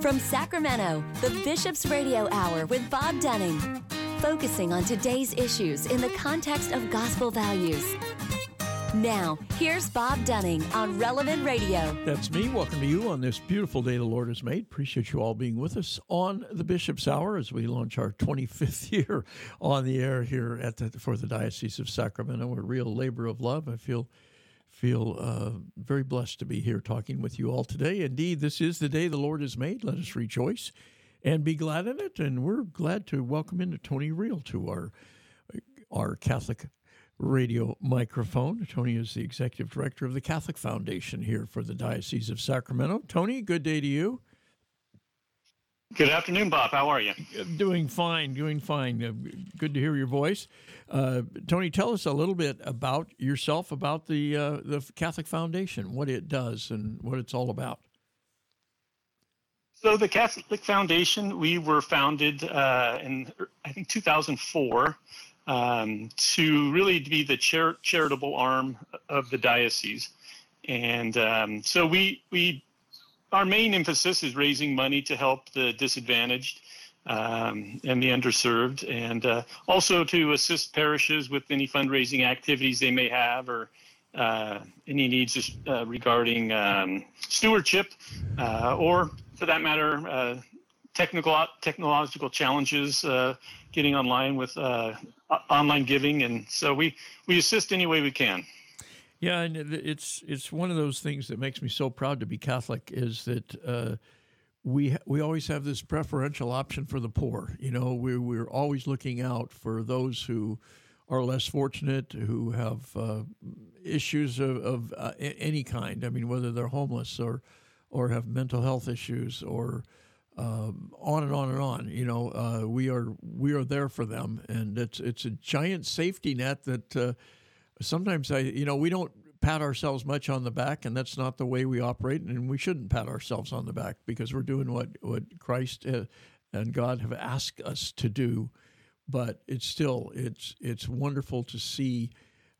From Sacramento, the Bishop's Radio Hour with Bob Dunning, focusing on today's issues in the context of gospel values. Now, here's Bob Dunning on Relevant Radio. That's me. Welcome to you on this beautiful day the Lord has made. Appreciate you all being with us on the Bishop's Hour as we launch our 25th year on the air here at the, for the Diocese of Sacramento. A real labor of love. I feel feel uh, very blessed to be here talking with you all today. Indeed, this is the day the Lord has made. Let us rejoice and be glad in it. And we're glad to welcome in Tony Riehl to our our Catholic radio microphone. Tony is the executive director of the Catholic Foundation here for the Diocese of Sacramento. Tony, good day to you. Good afternoon, Bob. How are you? Doing fine, doing fine. Uh, good to hear your voice. Uh, Tony, tell us a little bit about yourself, about the uh, the Catholic Foundation, what it does, and what it's all about. So, the Catholic Foundation, we were founded uh, in I think 2004 um, to really be the char- charitable arm of the diocese, and um, so we we our main emphasis is raising money to help the disadvantaged um, and the underserved, and uh, also to assist parishes with any fundraising activities they may have or uh, any needs uh, regarding um, stewardship uh, or, for that matter, uh, technical technological challenges uh, getting online with online giving. And so we, we assist any way we can. Yeah, and it's it's one of those things that makes me so proud to be Catholic is that uh, we we always have this preferential option for the poor. You know, we we're always looking out for those who are less fortunate, who have uh, issues of, of uh, any kind. I mean, whether they're homeless or or have mental health issues or um, on and on and on. You know, uh, we are we are there for them, and it's it's a giant safety net that uh, sometimes I, you know, we don't pat ourselves much on the back, and that's not the way we operate, and we shouldn't pat ourselves on the back because we're doing what what Christ uh, and God have asked us to do. But it's still it's it's wonderful to see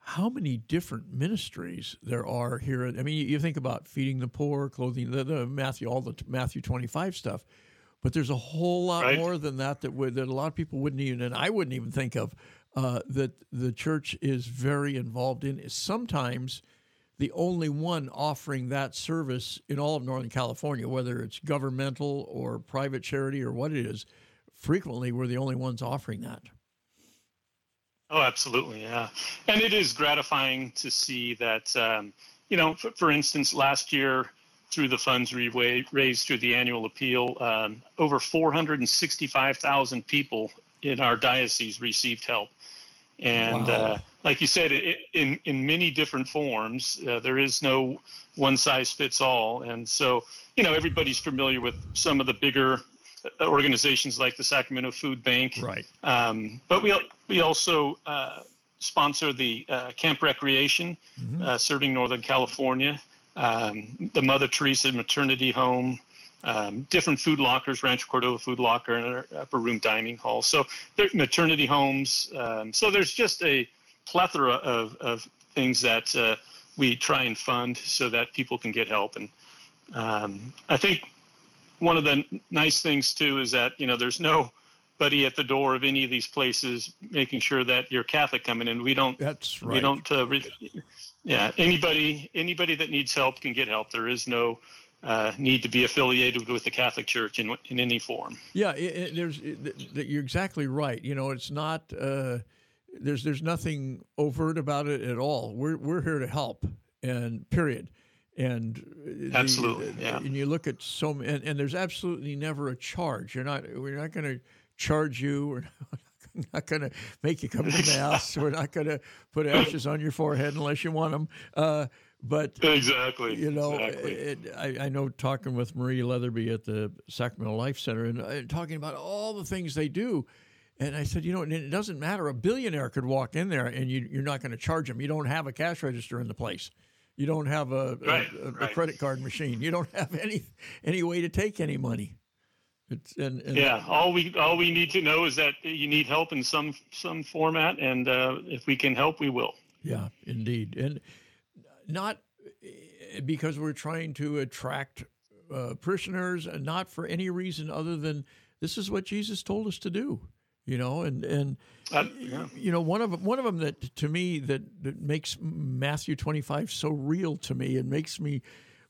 how many different ministries there are here. I mean, you think about feeding the poor, clothing the, the Matthew, all the Matthew twenty five stuff. But there's a whole lot right. more than that that would, that a lot of people wouldn't even, and I wouldn't even think of uh, that the church is very involved in is sometimes the only one offering that service in all of Northern California, whether it's governmental or private charity or what it is. Frequently, we're the only ones offering that. Oh, absolutely, yeah. And it is gratifying to see that, um, you know, for, for, instance, last year, through the funds we raised through the annual appeal, um, over 465,000 people in our diocese received help. And wow. uh, like you said, it, in in many different forms, uh, there is no one size fits all. And so, you know, everybody's familiar with some of the bigger uh, organizations like the Sacramento Food Bank. Right. Um, but we we also uh, sponsor the uh, Camp Recreation, mm-hmm. Uh, serving Northern California, um, the Mother Teresa Maternity Home um, different food lockers, Rancho Cordova Food Locker, and upper room dining hall. So there's maternity homes. Um, so there's just a plethora of, of things that uh, we try and fund so that people can get help. And um, I think one of the nice things too is that you know there's nobody at the door of any of these places making sure that you're Catholic coming in. We don't. That's right. We don't. Uh, re- yeah. Anybody anybody that needs help can get help. There is no uh, need to be affiliated with the Catholic Church in in any form. Yeah, it, it, there's it, you're exactly right. You know, it's not uh, there's there's nothing overt about it at all. We're we're here to help, and period. And the, absolutely, yeah. And you look at so and, and there's absolutely never a charge. You're not we're not going to charge you. We're not going to make you come to mass. We're not going to put ashes on your forehead unless you want them. Uh, but exactly, you know, exactly. It, I, I, know talking with Marie Leatherby at the Sacramento Life Center and uh, talking about all the things they do. And I said, you know, it doesn't matter. A billionaire could walk in there and you, are not going to charge them. You don't have a cash register in the place. You don't have a, right, a, a, right. credit card machine. You don't have any any way to take any money. It's, and, and yeah, all we all we need to know is that you need help in some some format, and uh, if we can help, we will. Yeah, indeed, and not eh, because we're trying to attract uh, parishioners, and not for any reason other than this is what Jesus told us to do. You know, and and uh, yeah. you know one of one of them that to me that, that makes Matthew twenty five so real to me and makes me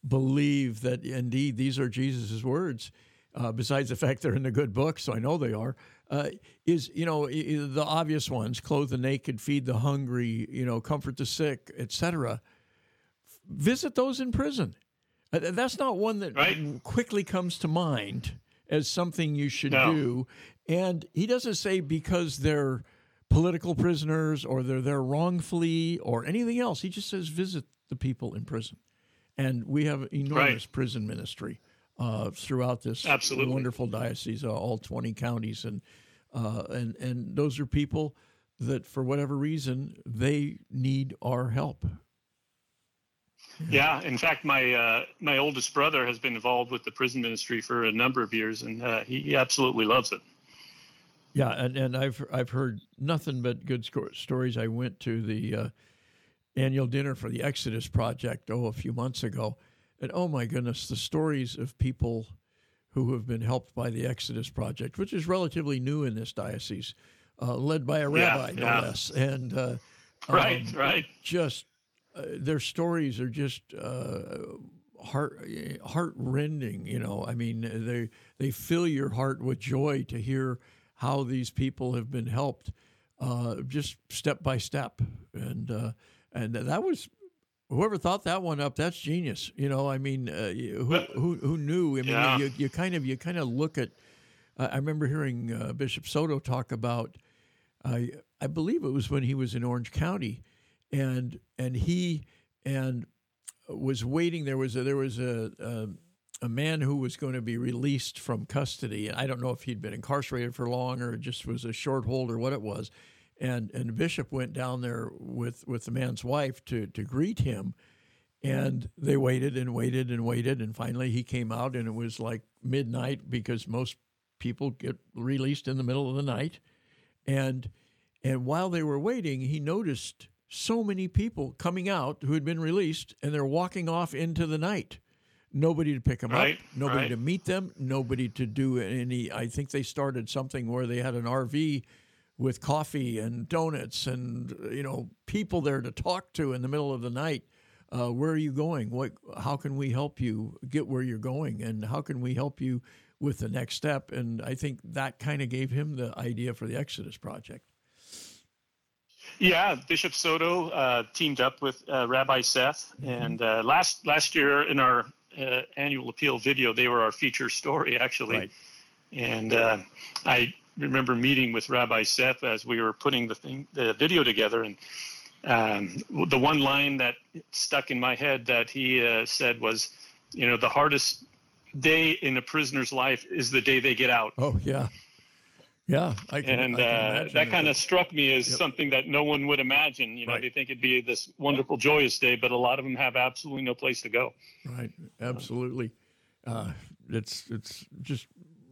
believe that indeed these are Jesus's words. Uh, besides the fact they're in the good book, so I know they are, uh, is you know the obvious ones: clothe the naked, feed the hungry, you know, comfort the sick, etc. Visit those in prison. Uh, that's not one that right. quickly comes to mind as something you should no. do. And he doesn't say because they're political prisoners or they're there wrongfully or anything else. He just says visit the people in prison. And we have enormous right. prison ministry uh, throughout this Absolutely. wonderful diocese, uh, all 20 counties. And, uh, and, and those are people that, for whatever reason, they need our help. Yeah, in fact, my uh, my oldest brother has been involved with the prison ministry for a number of years, and uh, he, absolutely loves it. Yeah, and, and I've I've heard nothing but good sco- stories. I went to the uh, annual dinner for the Exodus Project oh a few months ago, and oh my goodness, the stories of people who have been helped by the Exodus Project, which is relatively new in this diocese, uh, led by a rabbi, yeah, no yeah. less, and uh, right, um, right, just uh, their stories are just uh, heart heart rending. You know, I mean, they they fill your heart with joy to hear how these people have been helped, uh, just step by step, and uh, and that was. Whoever thought that one up, that's genius. You know, I mean, uh, who, who, who knew? I mean, yeah. you, you kind of you kind of look at. I remember hearing Bishop Soto talk about. I I believe it was when he was in Orange County and and he and was waiting. There was a, there was a, a, a man who was going to be released from custody. I don't know if he'd been incarcerated for long or just was a short hold or what it was. And and bishop went down there with with the man's wife to to greet him, and they waited and waited and waited, and finally he came out, and it was like midnight because most people get released in the middle of the night, and and while they were waiting, he noticed so many people coming out who had been released and they're walking off into the night. Nobody to pick them right, up, nobody right. to meet them, nobody to do any. I think they started something where they had an RV with coffee and donuts and you know people there to talk to in the middle of the night. Uh, where are you going? What? How can we help you get where you're going? And how can we help you with the next step? And I think that kind of gave him the idea for the Exodus project. Yeah, Bishop Soto uh, teamed up with uh, Rabbi Seth, mm-hmm. and uh, last last year in our uh, annual appeal video, they were our feature story actually. Right. And uh, I remember meeting with Rabbi Seth as we were putting the thing, the video together, and um, the one line that stuck in my head that he uh, said was, you know, the hardest day in a prisoner's life is the day they get out. Oh yeah. Yeah, I can, and I uh, that kind of struck me as yep. something that no one would imagine. You know, right. they think it'd be this wonderful, joyous day, but a lot of them have absolutely no place to go. Right, absolutely. Uh, it's it's just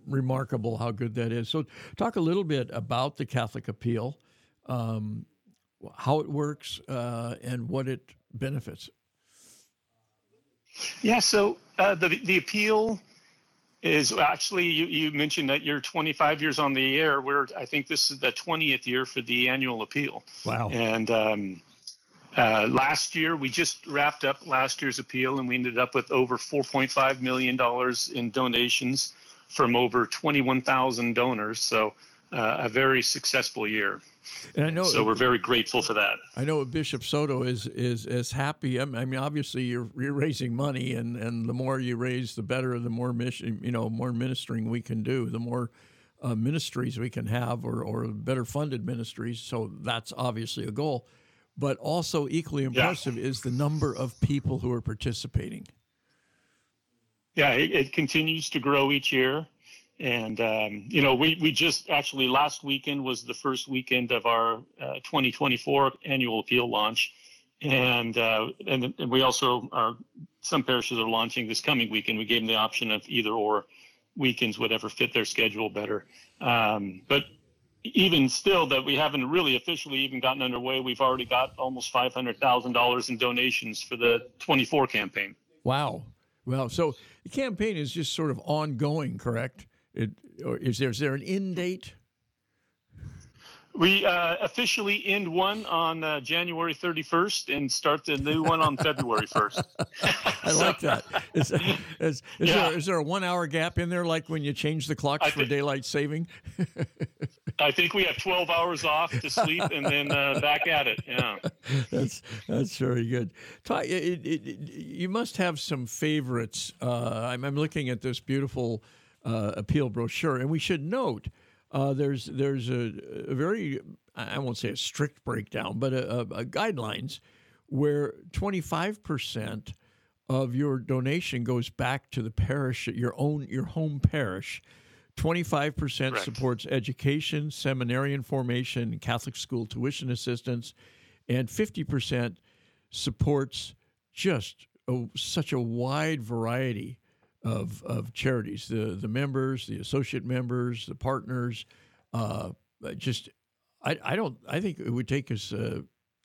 remarkable how good that is. So, talk a little bit about the Catholic Appeal, um, how it works, uh, and what it benefits. Yeah, so uh, the the appeal is actually you, you mentioned that you're 25 years on the air. We're I think this is the 20th year for the annual appeal. Wow! And um, uh, last year we just wrapped up last year's appeal, and we ended up with over 4.5 million dollars in donations from over 21,000 donors. So uh, a very successful year. And I know, so we're very grateful for that. I know Bishop Soto is is as happy. I mean, obviously you're, you're raising money, and, and the more you raise, the better. The more mission, you know, more ministering we can do, the more uh, ministries we can have, or or better funded ministries. So that's obviously a goal. But also equally impressive yeah. is the number of people who are participating. Yeah, it, it continues to grow each year. And um, you know, we we just actually last weekend was the first weekend of our uh, 2024 annual appeal launch, and uh, and, and we also are some parishes are launching this coming weekend. We gave them the option of either or weekends, whatever fit their schedule better. Um, but even still, that we haven't really officially even gotten underway. We've already got almost five hundred thousand dollars in donations for the 24 campaign. Wow Well, so the campaign is just sort of ongoing, correct? It, or is there is there an end date? We uh, officially end one on uh, January 31st and start the new one on February 1st. I so, like that. Is, is, is, yeah. there, is there a one hour gap in there, like when you change the clocks I for think, daylight saving? I think we have 12 hours off to sleep and then uh, back at it. Yeah. That's that's very good. it, it, you must have some favorites. Uh, I'm, I'm, looking at this beautiful uh, appeal brochure, and we should note uh, there's there's a, a, very I won't say a strict breakdown, but a, a, a guidelines where 25 percent of your donation goes back to the parish, your own your home parish. 25% supports education, seminarian formation, Catholic school tuition assistance, and 50% supports just a, such a wide variety of of charities, the the members, the associate members, the partners. Uh, just, I I don't. I think it would take us. Uh,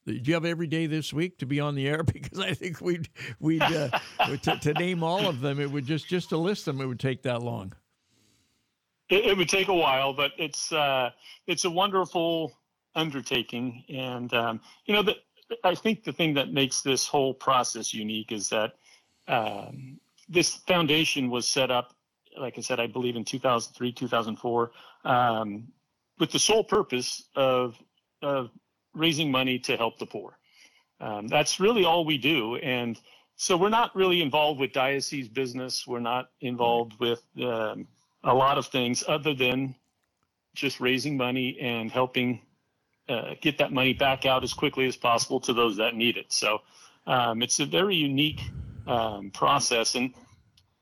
do you have every day this week to be on the air? Because I think we'd we'd uh, to, to, name all of them, it would just just to list them, it would take that long. It, it would take a while, but it's uh, it's a wonderful undertaking, and um, you know, the, I think the thing that makes this whole process unique is that um, this foundation was set up, like I said, I believe in 2003, 2004, um, with the sole purpose of, of raising money to help the poor. Um, that's really all we do. And so we're not really involved with diocese business. We're not involved with um, a lot of things other than just raising money and helping uh, get that money back out as quickly as possible to those that need it. So um, it's a very unique um, process. And,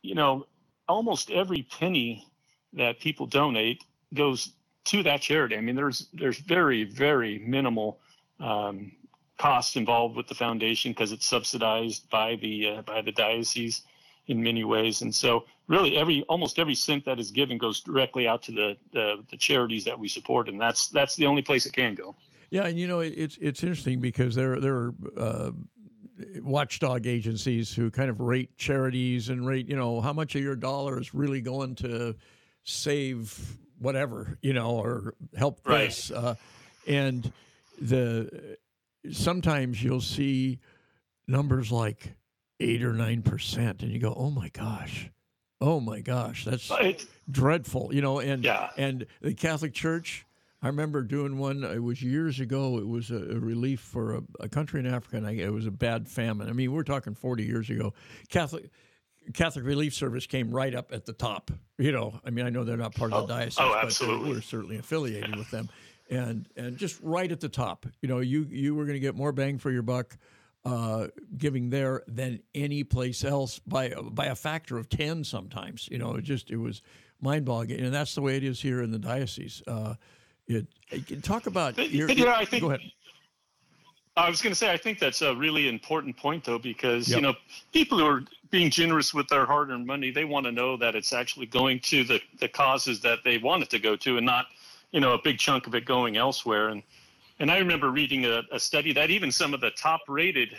you know, almost every penny that people donate goes to that charity. I mean, there's there's very very minimal um, costs involved with the foundation because it's subsidized by the uh, by the diocese in many ways, and so really every almost every cent that is given goes directly out to the, the, the charities that we support, and that's that's the only place it can go. Yeah, and you know it's it's interesting because there there are uh, watchdog agencies who kind of rate charities and rate, you know, how much of your dollar is really going to save whatever, you know, or help right. this. Uh, and the sometimes you'll see numbers like eight or nine percent, and you go, "Oh my gosh, oh my gosh, that's right. dreadful," you know. And yeah. and the Catholic Church I remember doing one. It was years ago. It was a, a relief for a, a, country in Africa, and I, it was a bad famine. I mean, we're talking 40 years ago. Catholic Catholic Relief Service came right up at the top. You know, I mean, I know they're not part of the oh, diocese, oh, but we're certainly affiliated yeah. with them, and and just right at the top. You know, you you were going to get more bang for your buck. Uh, giving there than any place else by by a factor of ten. Sometimes, you know, it just it was mind boggling, and that's the way it is here in the diocese. Uh, it, talk about your, you know, I think, go ahead. I was going to say, I think that's a really important point, though, because yep. you know, people who are being generous with their hard-earned money, they want to know that it's actually going to the the causes that they want it to go to, and not, you know, a big chunk of it going elsewhere. And and I remember reading a, a study that even some of the top-rated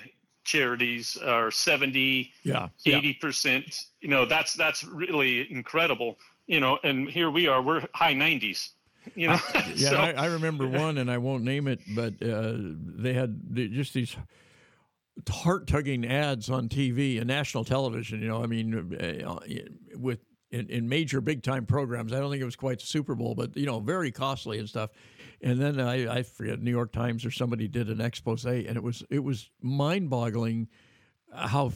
charities are 70, yeah, 80 percent. You know, that's that's really incredible. You know, and here we are, we're high 90s. You know? yeah, so, I, I, remember one, and I won't name it, but uh, they had just these heart tugging ads on TV and national television. You know, I mean, uh, with in, in major big time programs. I don't think it was quite the Super Bowl, but you know, very costly and stuff. And then I, I forget New York Times or somebody did an expose, and it was it was mind boggling how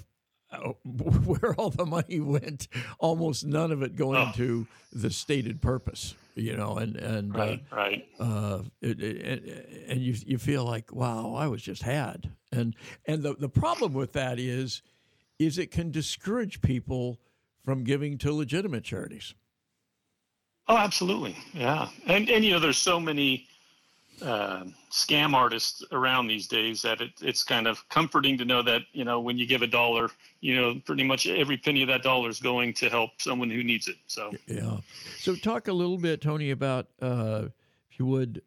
where all the money went, almost none of it going oh. to the stated purpose, you know, and and right, uh, right, uh, it, it, and you you feel like wow, I was just had, and and the the problem with that is, is it can discourage people from giving to legitimate charities. Oh, absolutely, yeah, and and you know, there's so many uh, scam artists around these days that it, it's kind of comforting to know that you know when you give a dollar you know pretty much every penny of that dollar is going to help someone who needs it so yeah so talk a little bit tony about uh, if you would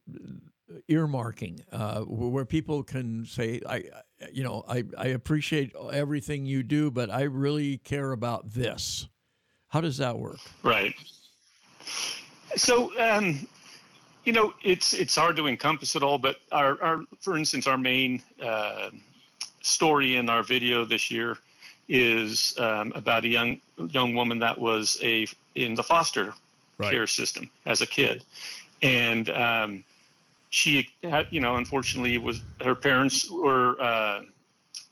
earmarking, uh, where people can say, "I, you know, I, I appreciate everything you do, but I really care about this." How does that work? Right. So, um, you know, it's it's hard to encompass it all, but our, our for instance, our main uh, story in our video this year is um, about a young young woman that was a in the foster right. care system as a kid, and um, she had, you know, unfortunately, was her parents were uh,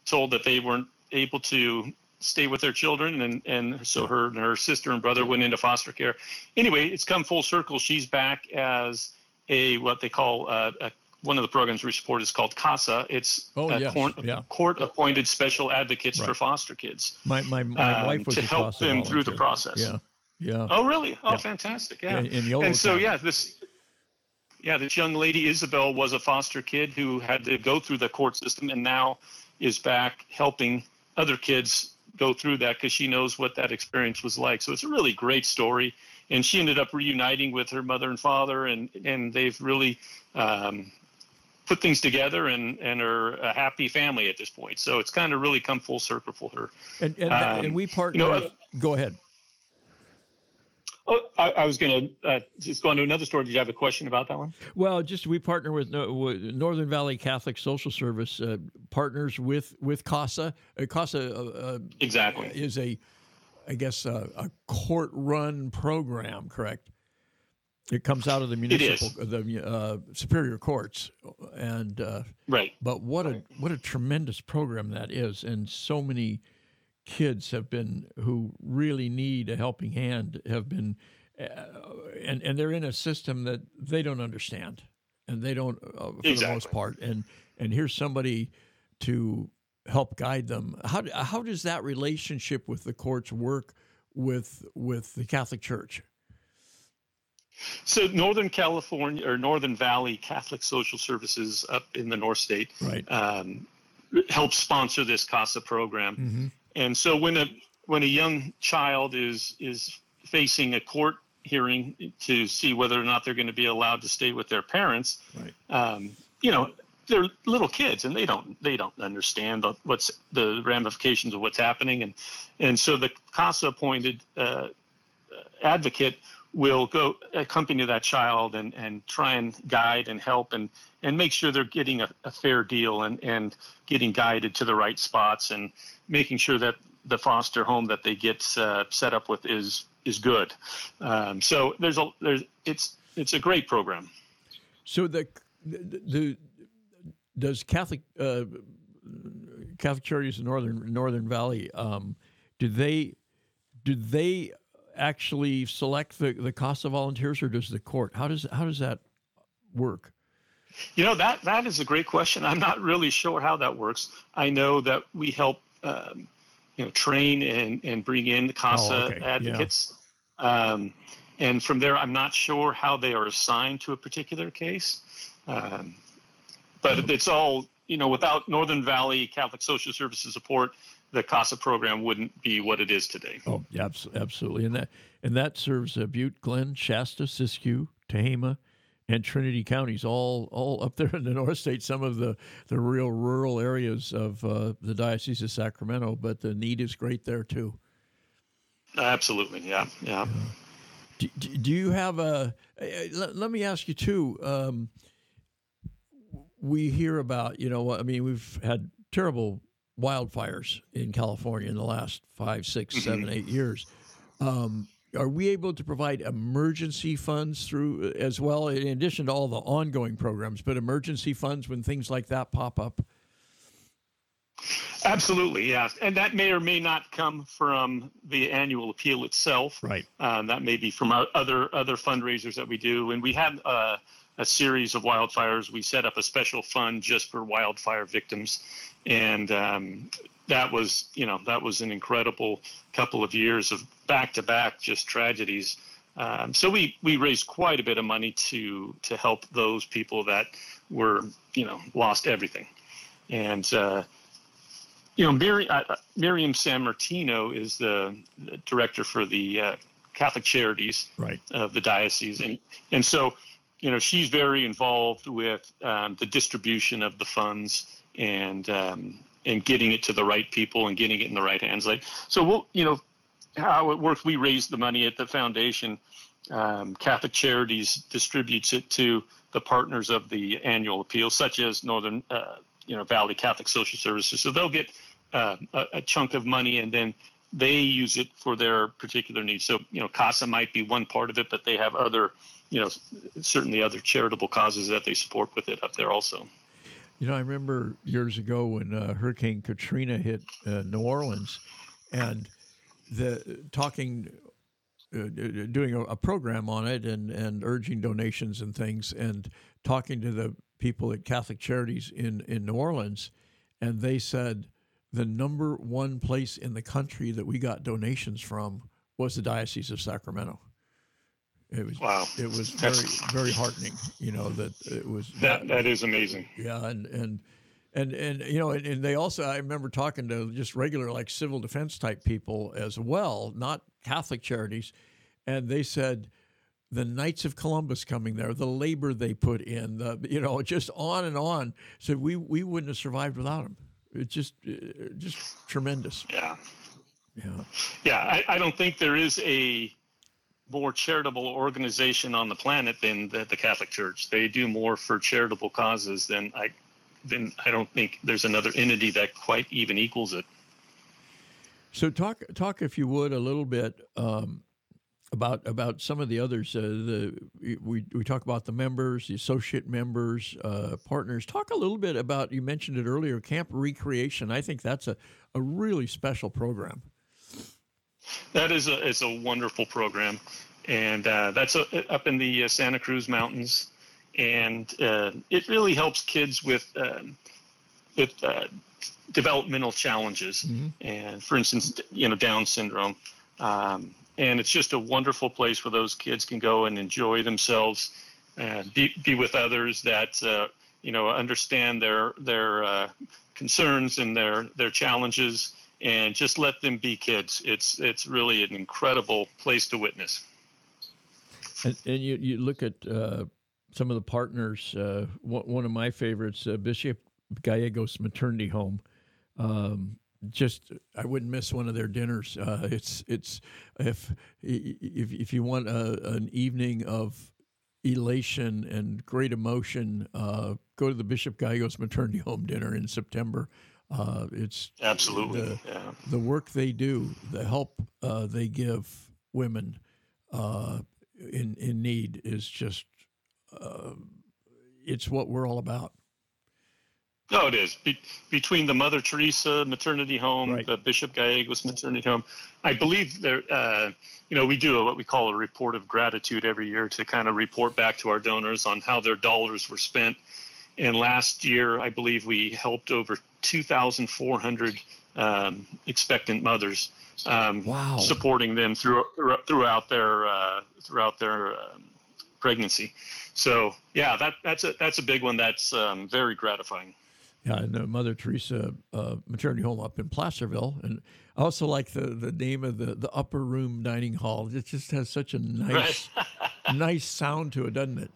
told that they weren't able to stay with their children and and so her and her sister and brother went into foster care. Anyway it's come full circle. She's back as a what they call uh, a, one of the programs we support is called CASA. It's oh, yes. court, yeah. court appointed special advocates right. for foster kids. My, my, my um, wife was to help CASA them through the process. Yeah. Yeah. Oh, really? Oh, yeah. fantastic. Yeah. In and so, yeah, this, yeah, this young lady, Isabel, was a foster kid who had to go through the court system and now is back helping other kids go through that because she knows what that experience was like. So it's a really great story. And she ended up reuniting with her mother and father, and, and they've really um, put things together and, and are a happy family at this point. So it's kind of really come full circle for her. And, and, um, and we partner. You know, uh, go ahead. Oh, I, I was going to uh, just go on to another story. Did you have a question about that one? Well, just we partner with, with Northern Valley Catholic Social Service, uh, partners with with CASA. Uh, CASA uh, uh, exactly is a, I guess, a court run program. Correct. It comes out of the municipal, the uh, superior courts, and right. But what a what a tremendous program that is, and so many kids have been who really need a helping hand have been uh, and and they're in a system that they don't understand and they don't uh, for exactly. the most part and and here's somebody to help guide them how how does that relationship with the courts work with with the Catholic Church so Northern California or Northern Valley Catholic Social Services up in the North State right. um, helps sponsor this CASA program. Mm-hmm. And so when a when a young child is is facing a court hearing to see whether or not they're going to be allowed to stay with their parents, right. um, you know, they're little kids and they don't they don't understand what's the ramifications of what's happening, and and so the CASA appointed uh, advocate will go accompany that child and, and try and guide and help and, and make sure they're getting a, a fair deal and, and getting guided to the right spots and making sure that the foster home that they get uh, set up with is is good. Um, so there's a there's it's it's a great program. So the the, the does Catholic uh, Catholic Charities in Northern Northern Valley um, do they do they actually select the the CASA volunteers or does the court how does how does that work? You know that that is a great question. I'm not really sure how that works. I know that we help um, you know train and and bring in the CASA oh, okay. advocates. Yeah. Um, and from there, I'm not sure how they are assigned to a particular case. Um, but it's all you know. Without Northern Valley Catholic Social Services support, the CASA program wouldn't be what it is today. Oh, yeah, absolutely, and that and that serves uh, Butte, Glenn, Shasta, Siskiyou, Tehama, and Trinity counties, all all up there in the North State, some of the, the real rural areas of uh, the Diocese of Sacramento, but the need is great there too. Absolutely, yeah, yeah. Do, do you have a? Let, let me ask you too. Um, we hear about, you know, I mean, we've had terrible wildfires in California in the last five, six, mm-hmm. seven, eight years. Um, are we able to provide emergency funds through as well, in addition to all the ongoing programs, but emergency funds when things like that pop up? Absolutely, yes. and that may or may not come from the annual appeal itself. Right. Um, that may be from other other fundraisers that we do, and we had uh, a series of wildfires. We set up a special fund just for wildfire victims, and um, that was you know that was an incredible couple of years of back to back just tragedies. Um, so we we raised quite a bit of money to to help those people that were you know lost everything, and uh, you know Miriam, uh, Miriam Sammartino is the, the director for the uh, Catholic Charities right. of the diocese, and and so you know, she's very involved with um, the distribution of the funds and um, and getting it to the right people and getting it in the right hands. Like so, we'll you know how it works. We raise the money at the foundation. Um, Catholic Charities distributes it to the partners of the annual appeal, such as Northern uh, you know Valley Catholic Social Services. So they'll get uh, a, a chunk of money and then they use it for their particular needs. So, you know, CASA might be one part of it, but they have other, you know, certainly other charitable causes that they support with it up there also. You know, I remember years ago when uh, Hurricane Katrina hit uh, New Orleans, and the talking, uh, doing a, a, program on it, and and urging donations and things, and talking to the people at Catholic Charities in in New Orleans, and they said the number one place in the country that we got donations from was the Diocese of Sacramento. It was wow. It was very very heartening. You know that it was that that is amazing. Yeah, and and and and you know, and, and, they also I remember talking to just regular like civil defense type people as well, not Catholic charities, and they said the Knights of Columbus coming there, the labor they put in, the you know, just on and on. Said we we wouldn't have survived without them. It's just just tremendous. Yeah. Yeah. Yeah. I, I don't think there is a more charitable organization on the planet than the, the, Catholic Church. They do more for charitable causes than I than I don't think there's another entity that quite even equals it. So talk talk if you would a little bit um, about about some of the others. Uh, the we we talk about the members, the associate members, uh, partners. Talk a little bit about you mentioned it earlier, Camp Recreation. I think that's a, a really special program. That is a it's a wonderful program, and uh, that's a, up in the uh, Santa Cruz Mountains, and uh, it really helps kids with um, with uh, developmental challenges, mm-hmm. and for instance, you know Down syndrome. Um, and it's just a wonderful place where those kids can go and enjoy themselves and be, be with others that uh, you know understand their their uh, concerns and their their challenges and just let them be kids it's it's really an incredible place to witness and, and you, you look at uh, some of the partners uh, one of my favorites uh, bishop gallegos maternity home um, just I wouldn't miss one of their dinners. Uh, it's it's if if if you want a, an evening of elation and great emotion, uh, go to the Bishop Gallegos Maternity Home dinner in September. Uh, it's absolutely the, yeah. the, work they do, the help uh, they give women uh, in in need is just uh, it's what we're all about. No, it is. Be- between the Mother Teresa maternity home, right. the Bishop Gallegos maternity home, I believe there. Uh, you know, we do a, what we call a report of gratitude every year to kind of report back to our donors on how their dollars were spent. And last year, I believe we helped over 2,400 um, expectant mothers. Um, wow. Supporting them through, throughout their uh, throughout their um, pregnancy. So yeah, that that's a that's a big one. That's um, very gratifying. Yeah, and uh, Mother Teresa uh, maternity home up in Placerville, and I also like the, the name of the, the upper room dining hall. It just has such a nice right. nice sound to it, doesn't it?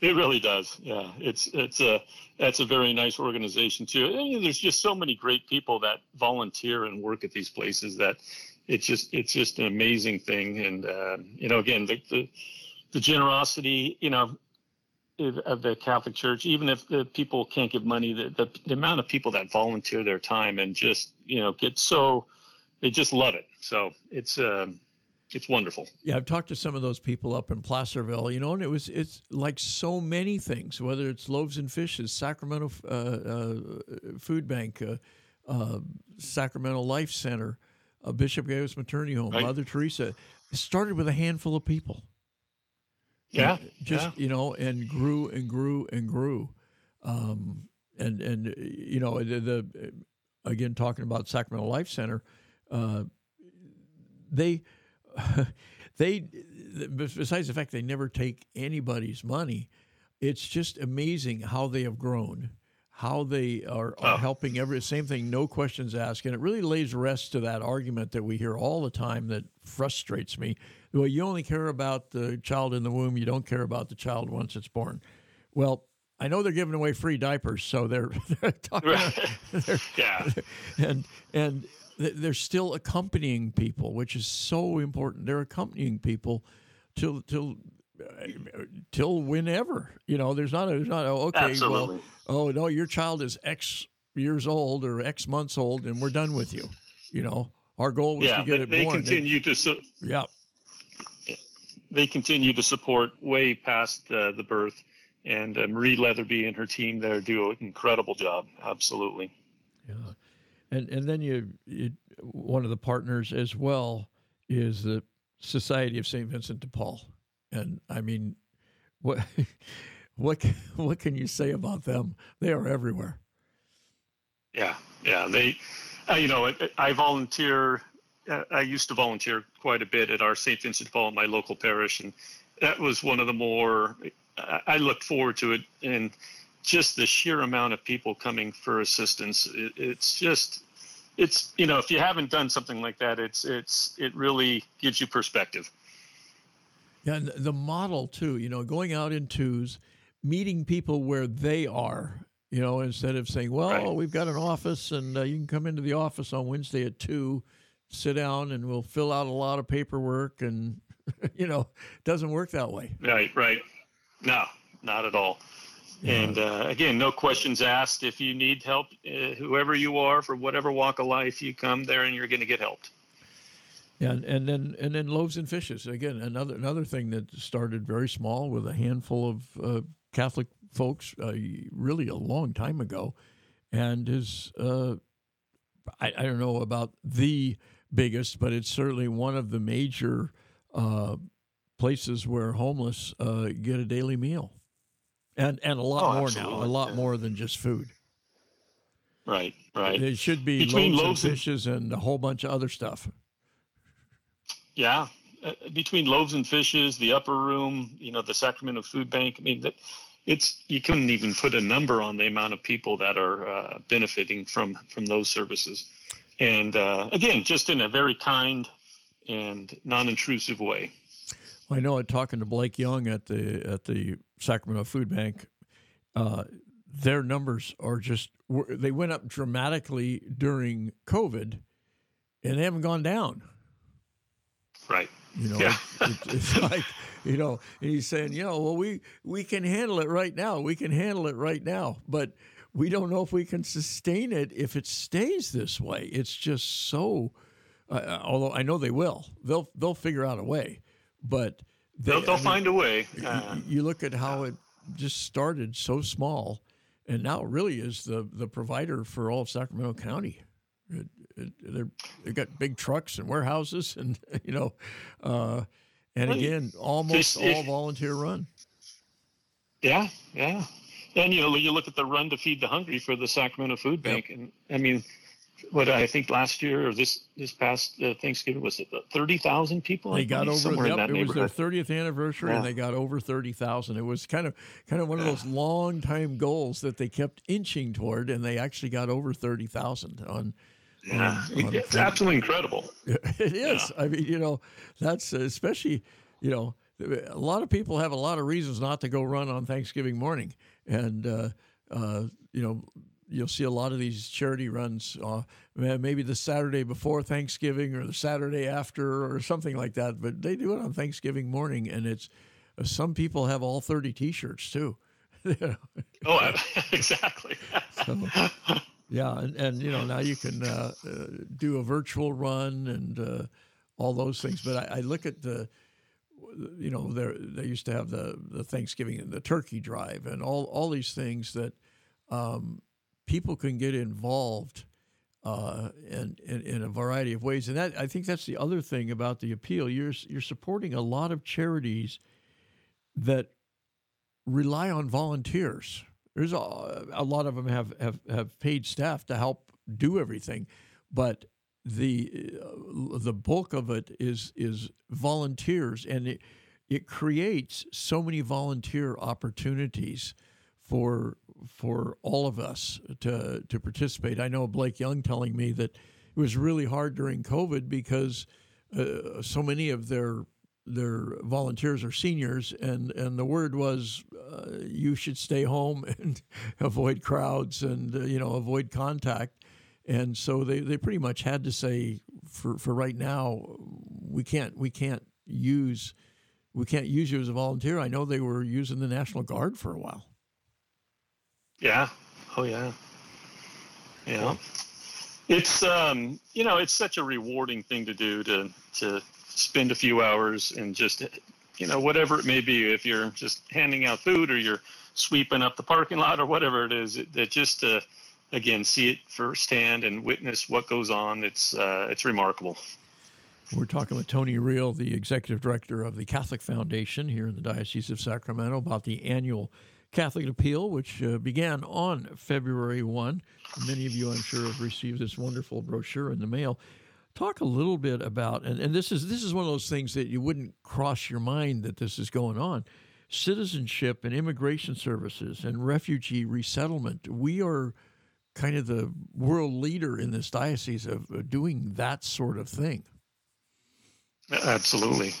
It really does. Yeah, it's it's a that's a very nice organization too. And there's just so many great people that volunteer and work at these places that it's just it's just an amazing thing. And uh, you know, again, the, the the generosity, you know, of the Catholic Church, even if the people can't give money, the, the, the, amount of people that volunteer their time and just you know get so they just love it. So it's uh, it's wonderful. Yeah, I've talked to some of those people up in Placerville, you know, and it was it's like so many things. Whether it's loaves and fishes, Sacramento uh, uh, Food Bank, uh, uh, Sacramento Life Center, Bishop Gallegos Maternity Home, right. Mother Teresa. It started with a handful of people yeah, just yeah. you know, and grew and grew and grew, um, and and you know the, the again talking about Sacramento Life Center, uh, they they besides the fact they never take anybody's money, it's just amazing how they have grown how they are, are oh. helping every same thing no questions asked and it really lays rest to that argument that we hear all the time that frustrates me well, you only care about the child in the womb. You don't care about the child once it's born. Well, I know they're giving away free diapers, so they're, they're talking. They're, yeah, and and they're still accompanying people, which is so important. They're accompanying people till till till whenever. You know, there's not a there's not a, okay. Absolutely. Well, oh no, your child is X years old or X months old, and we're done with you. You know, our goal was yeah, to get they, it they born. Continue they, to su- yeah. They continue to support way past uh, the birth, and uh, Marie Leatherby and her team there do an incredible job. Absolutely. Yeah, and and then you, you one of the partners as well is the Society of Saint Vincent de Paul, and I mean, what what what can you say about them? They are everywhere. Yeah, yeah. They, uh, you know, I, I volunteer. Uh, I used to volunteer quite a bit at our St. Vincent de Paul, in my local parish, and that was one of the more. I looked forward to it, and just the sheer amount of people coming for assistance. It, it's just, it's you know, if you haven't done something like that, it's it's it really gives you perspective. Yeah, and the model too. You know, going out in twos, meeting people where they are you know, instead of saying, well, right. we've got an office and uh, you can come into the office on Wednesday at 2, sit down and we'll fill out a lot of paperwork and, you know, it doesn't work that way. Right, right. No, not at all. And uh, again, no questions asked. If you need help, uh, whoever you are, for whatever walk of life, you come there and you're going to get helped. Yeah, and, and then and then loaves and fishes again. Another another thing that started very small with a handful of uh, Catholic folks uh, really a long time ago, and is uh, I, I, don't know about the biggest, but it's certainly one of the major uh, places where homeless uh, get a daily meal, and and a lot oh, more absolutely. now, a lot more than just food. Right, right. It should be Between loaves, loaves and fishes and a whole bunch of other stuff. Yeah, uh, between loaves and fishes, the upper room, you know, the Sacramento Food Bank. I mean, that it's you couldn't even put a number on the amount of people that are uh, benefiting from from those services and uh, again just in a very kind and non-intrusive way i know I'm talking to blake young at the at the sacramento food bank uh, their numbers are just they went up dramatically during covid and they haven't gone down right you know yeah. it, it's like you know, and he's saying, you know, well, we we can handle it right now. We can handle it right now, but we don't know if we can sustain it if it stays this way. It's just so. Uh, uh although I know they will, they'll they'll figure out a way, but they, will they'll I mean, find a way. Uh, you look at how it just started so small, and now really is the the provider for all of Sacramento County. It, it, they're they've got big trucks and warehouses, and you know. Uh, and again, almost all volunteer run. Yeah, yeah. And you know, you look at the run to feed the hungry for the Sacramento Food Bank, yep. and I mean, what I think last year or this this past uh, Thanksgiving was it thirty thousand people? They got over. Yep, it was their thirtieth anniversary, yeah. and they got over thirty thousand. It was kind of kind of one of those long time goals that they kept inching toward, and they actually got over thirty thousand on yeah, on, on it's absolutely incredible. It is. Yeah. I mean, you know, that's especially, you know, a lot of people have a lot of reasons not to go run on Thanksgiving morning, and uh, uh, you know, you'll see a lot of these charity runs, uh, maybe the Saturday before Thanksgiving or the Saturday after or something like that. But they do it on Thanksgiving morning, and it's uh, some people have all thirty T-shirts too. oh, exactly. so, yeah, and, and you know now you can uh, uh, do a virtual run and uh, all those things. But I, I, look at the, you know, they used to have the the Thanksgiving and the turkey drive and all all these things that um, people can get involved uh, in, in, in a variety of ways. And that I think that's the other thing about the appeal. You're you're supporting a lot of charities that rely on volunteers there's a, a lot of them have, have, have paid staff to help do everything, but the uh, the bulk of it is is volunteers, and it it creates so many volunteer opportunities for for all of us to to participate. I know Blake Young telling me that it was really hard during COVID because uh, so many of their their volunteers are seniors, and and the word was uh, you should stay home and avoid crowds and uh, you know avoid contact, and so they, they pretty much had to say for for right now we can't we can't use we can't use you as a volunteer. I know they were using the National Guard for a while. Yeah. Oh yeah. Yeah. It's um you know it's such a rewarding thing to do to to spend a few hours and just you know whatever it may be if you're just handing out food or you're sweeping up the parking lot or whatever it is it, it just uh, again see it firsthand and witness what goes on it's uh, it's remarkable we're talking with Tony Riehl, the executive director of the Catholic Foundation here in the Diocese of Sacramento, about the annual Catholic Appeal, which uh, began on February 1. Many of you, I'm sure, have received this wonderful brochure in the mail. Talk a little bit about, and, and this is this is one of those things that you wouldn't cross your mind that this is going on. Citizenship and immigration services and refugee resettlement. We are kind of the world leader in this diocese of doing that sort of thing. Absolutely.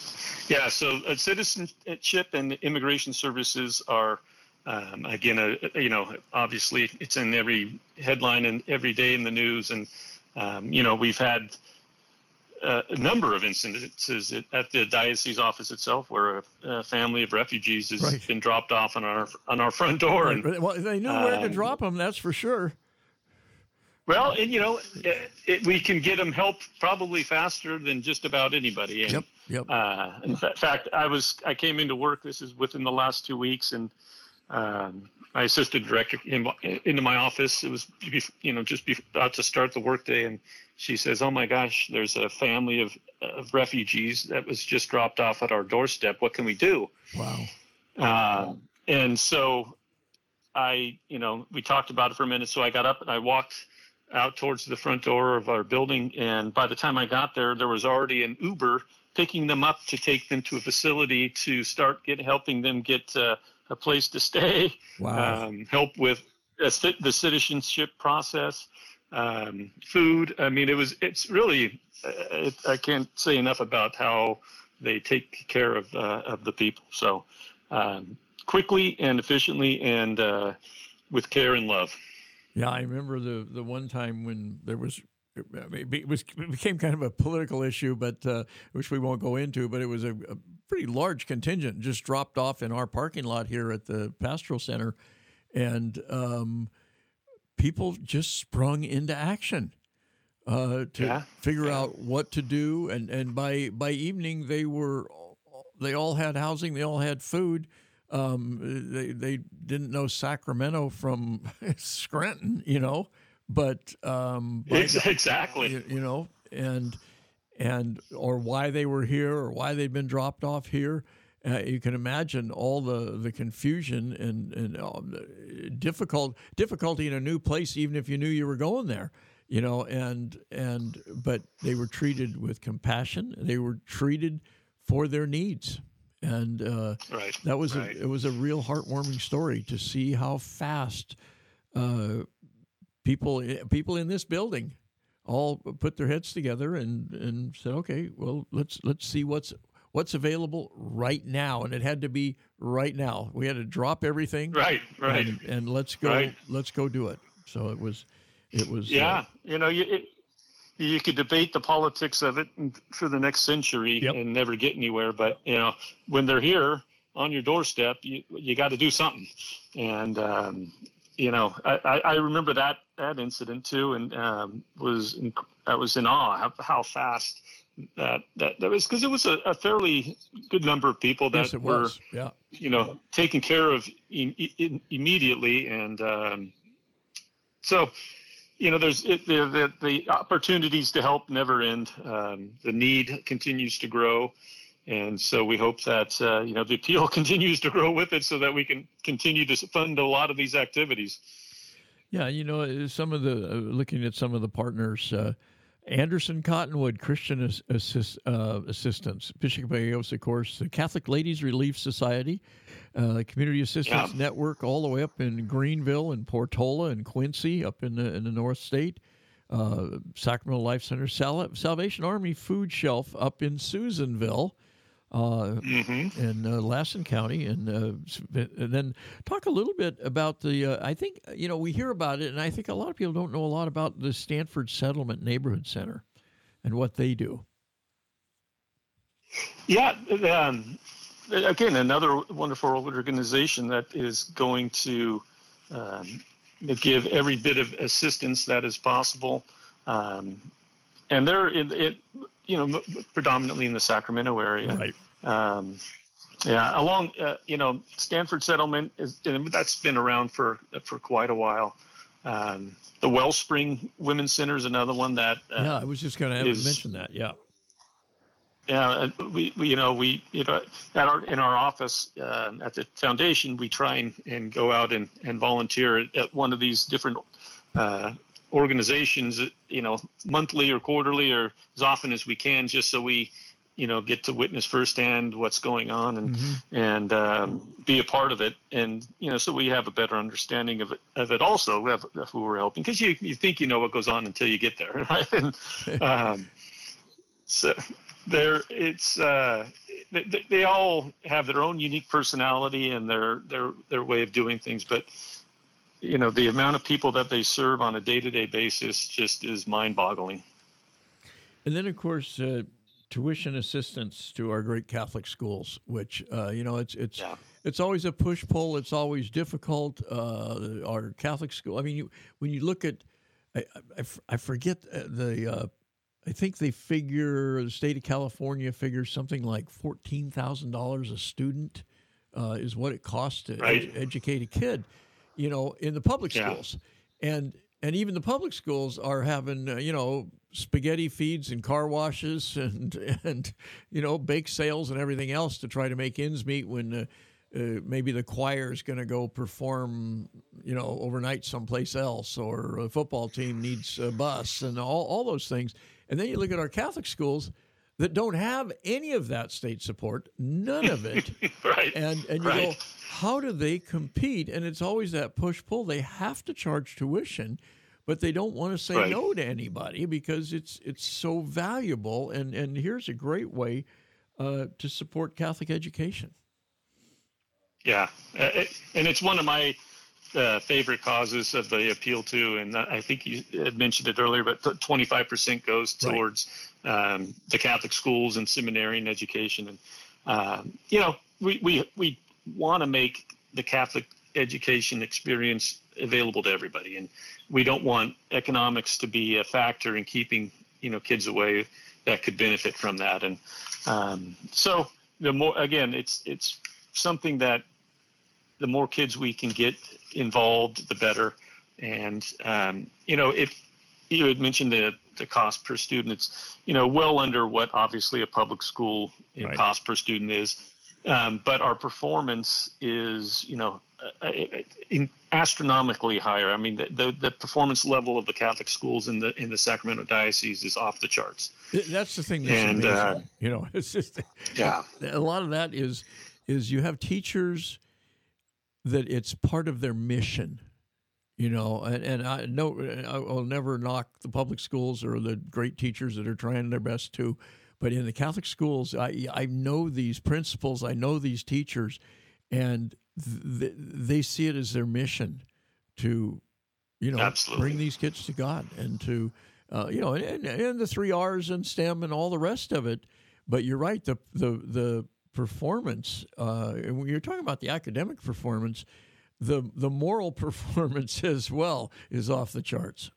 Yeah, so uh, citizenship and immigration services are, um, again, uh, you know, obviously it's in every headline and every day in the news. And, um, you know, we've had uh, a number of instances at the diocese office itself where a, a family of refugees has right. been dropped off on our on our front door. Right. And, well, they knew where to um, drop them, that's for sure. Well, and you know, it, it, we can get them help probably faster than just about anybody. And, yep. Yep. Uh, in fact, I was I came into work. This is within the last two weeks, and um, my assistant director came into my office. It was you know just about to start the workday, and she says, "Oh my gosh, there's a family of of refugees that was just dropped off at our doorstep. What can we do?" Wow. Uh, and so I, you know, we talked about it for a minute. So I got up and I walked out towards the front door of our building. And by the time I got there, there was already an Uber picking them up to take them to a facility to start get helping them get uh, a place to stay, wow. um, help with the citizenship process, um, food. I mean, it was it's really uh, it, I can't say enough about how they take care of uh, of the people. So um, quickly and efficiently and uh, with care and love. Yeah, I remember the the one time when there was it was it became kind of a political issue, but uh, which we won't go into. But it was a, a, pretty large contingent just dropped off in our parking lot here at the pastoral center, and um, people just sprung into action uh, to yeah. figure yeah. out what to do. And and by by evening they were they all had housing, they all had food. Um, they they didn't know Sacramento from Scranton, you know, but um, exactly, you, you, know, and and or why they were here or why they'd been dropped off here. Uh, you can imagine all the, the confusion and and uh, difficult difficulty in a new place, even if you knew you were going there, you know. And and but they were treated with compassion. They were treated for their needs and uh, right. that was right. a, it was a real heartwarming story to see how fast uh, people people in this building all put their heads together and, and said, okay, well let's let's see what's what's available right now, and it had to be right now. We had to drop everything, right, right, and, and let's go right. let's go do it. So it was it was yeah, uh, you know, you, it, you could debate the politics of it for the next century yep. and never get anywhere. But you know, when they're here on your doorstep, you you got to do something. And um, you know, I, I remember that that incident too, and um, was in, I was in awe how, how fast that that, that was because it was a, a, fairly good number of people that yes, were was. yeah you know taken care of in, in, immediately and um, so you know, there's it, the, the, the opportunities to help never end. Um, the need continues to grow, and so we hope that uh, you know the appeal continues to grow with it, so that we can continue to fund a lot of these activities. Yeah, you know, some of the uh, looking at some of the partners. Uh, Anderson Cottonwood Christian Assist, uh, Assistance, Bishop Gallegos, of course, the Catholic Ladies Relief Society, uh, Community Assistance yeah. Network, all the way up in Greenville and Portola and Quincy, up in the in the North State, uh, Sacramento Life Center, Sal- Salvation Army Food Shelf up in Susanville, uh, mm-hmm. in uh, Lassen County, and, uh, and, then talk a little bit about the. Uh, I think you know we hear about it, and I think a lot of people don't know a lot about the Stanford Settlement Neighborhood Center and what they do. Yeah, um, again, another wonderful organization that is going to um, give every bit of assistance that is possible. Um, and they're in it, you know, predominantly in the Sacramento area. Right. Um, yeah, along, uh, you know, Stanford Settlement is that's been around for for quite a while. Um, the Wellspring Women's Center is another one that. Uh, yeah, I was just going to mention that. Yeah. Yeah, we, we, you know we you know at our in our office uh, at the foundation we try and, and go out and, and volunteer at one of these different uh, organizations you know monthly or quarterly or as often as we can just so we you know get to witness firsthand what's going on and mm-hmm. and um, be a part of it. And you know so we have a better understanding of it of it also of, of who we're helping because you you think you know what goes on until you get there right? And um, so there it's uh, they, they all have their own unique personality and their their their way of doing things but you know the amount of people that they serve on a day-to-day basis just is mind-boggling. And then of course uh, tuition assistance to our great catholic schools which uh, you know it's it's yeah. it's always a push pull it's always difficult uh, our catholic school i mean you, when you look at I, I, I forget uh, the uh, I think they figure the state of California figures something like fourteen thousand dollars a student uh, is what it costs to right. ed- educate a kid, you know, in the public yeah. schools, and and even the public schools are having uh, you know spaghetti feeds and car washes and and you know bake sales and everything else to try to make ends meet when. Uh, uh, maybe the choir is going to go perform, you know, overnight someplace else, or a football team needs a bus, and all, all those things. And then you look at our Catholic schools that don't have any of that state support, none of it. right. And and you right. go, how do they compete? And it's always that push pull. They have to charge tuition, but they don't want to say right. no to anybody because it's it's so valuable. And and here's a great way uh, to support Catholic education. Yeah, uh, and it's one of my uh, favorite causes of the appeal to, and I think you had mentioned it earlier, but 25% goes towards right. um, the Catholic schools and seminary and education. And, um, you know, we, we, we want to make the Catholic education experience available to everybody. And we don't want economics to be a factor in keeping, you know, kids away that could benefit from that. And um, so the more, again, it's, it's something that the more kids we can get involved, the better. And um, you know, if you had mentioned the the cost per student, it's you know well under what obviously a public school right. cost per student is. Um, but our performance is you know uh, uh astronomically higher. I mean, the, the, the performance level of the Catholic schools in the in the Sacramento diocese is off the charts. That's the thing. That's and. Uh, you know, it's just yeah. A lot of that is is you have teachers that it's part of their mission you know and, and i know i'll never knock the public schools or the great teachers that are trying their best to but in the catholic schools i i know these principals i know these teachers and th- they see it as their mission to you know Absolutely. bring these kids to god and to uh, you know and, and the three r's and stem and all the rest of it but you're right the the the performance, uh, and when you're talking about the academic performance, the the moral performance as well is off the charts.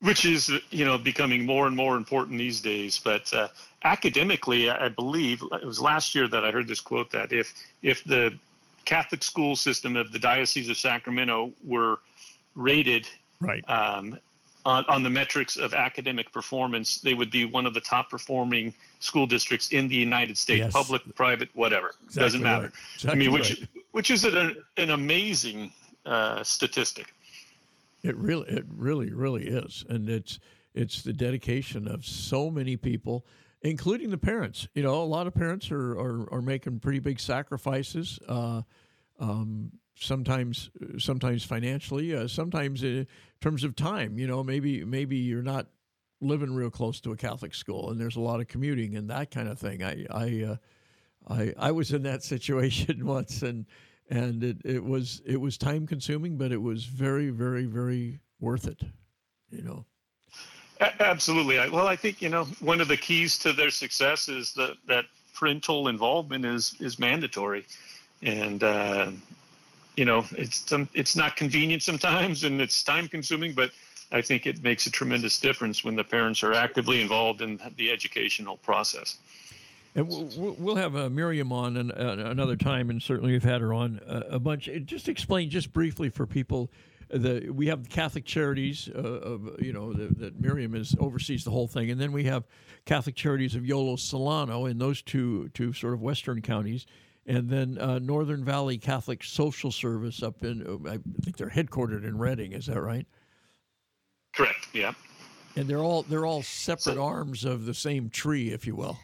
Which is, you know, becoming more and more important these days. But uh, academically, I believe it was last year that I heard this quote that if if the Catholic school system of the Diocese of Sacramento were rated right. um, on, on the metrics of academic performance, they would be one of the top performing school districts in the United States, yes. public, private, whatever, exactly doesn't matter. Right. Exactly I mean, which right. which is an, an amazing uh, statistic. It really, it really, really is, and it's it's the dedication of so many people, including the parents. You know, a lot of parents are are, are making pretty big sacrifices. Uh, um, sometimes sometimes financially, uh, sometimes in terms of time. You know, maybe maybe you're not living real close to a Catholic school, and there's a lot of commuting and that kind of thing. I I uh, I, I was in that situation once, and and it, it was it was time consuming, but it was very very very worth it. You know. Absolutely. Well, I think you know one of the keys to their success is that that parental involvement is is mandatory, and uh, you know it's it's not convenient sometimes and it's time consuming, but I think it makes a tremendous difference when the parents are actively involved in the educational process. And we'll have uh, Miriam on an, uh, another time, and certainly we've had her on a, a bunch. Just explain, just briefly for people, the we have Catholic Charities, uh, of, you know, the, that Miriam is oversees the whole thing, and then we have Catholic Charities of Yolo Solano in those two two sort of western counties, and then uh, Northern Valley Catholic Social Service up in I think they're headquartered in Redding. Is that right? Correct. Yeah. And they're all they're all separate so, arms of the same tree, if you will.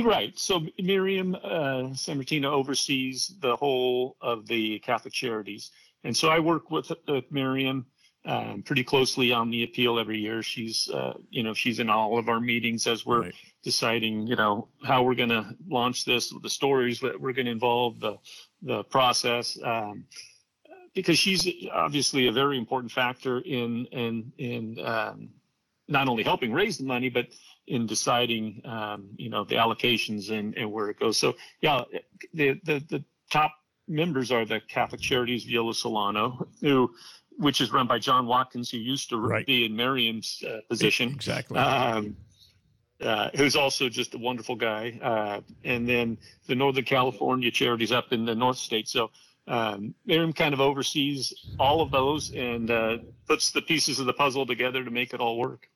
Right. So Miriam uh, Sammartino oversees the whole of the Catholic Charities, and so I work with, with Miriam um, pretty closely on the appeal every year. She's, uh, you know, she's in all of our meetings as we're right. deciding, you know, how we're going to launch this, the stories that we're going to involve, the the process. Um, because she's obviously a very important factor in in in um, not only helping raise the money, but in deciding um, you know the allocations and, and where it goes. So yeah, the the, the top members are the Catholic Charities Yolo Solano, who which is run by John Watkins, who used to right. be in Miriam's uh, position. Exactly. Um, uh, who's also just a wonderful guy. Uh, and then the Northern California charities up in the North State. So um, Miriam kind of oversees all of those and uh, puts the pieces of the puzzle together to make it all work.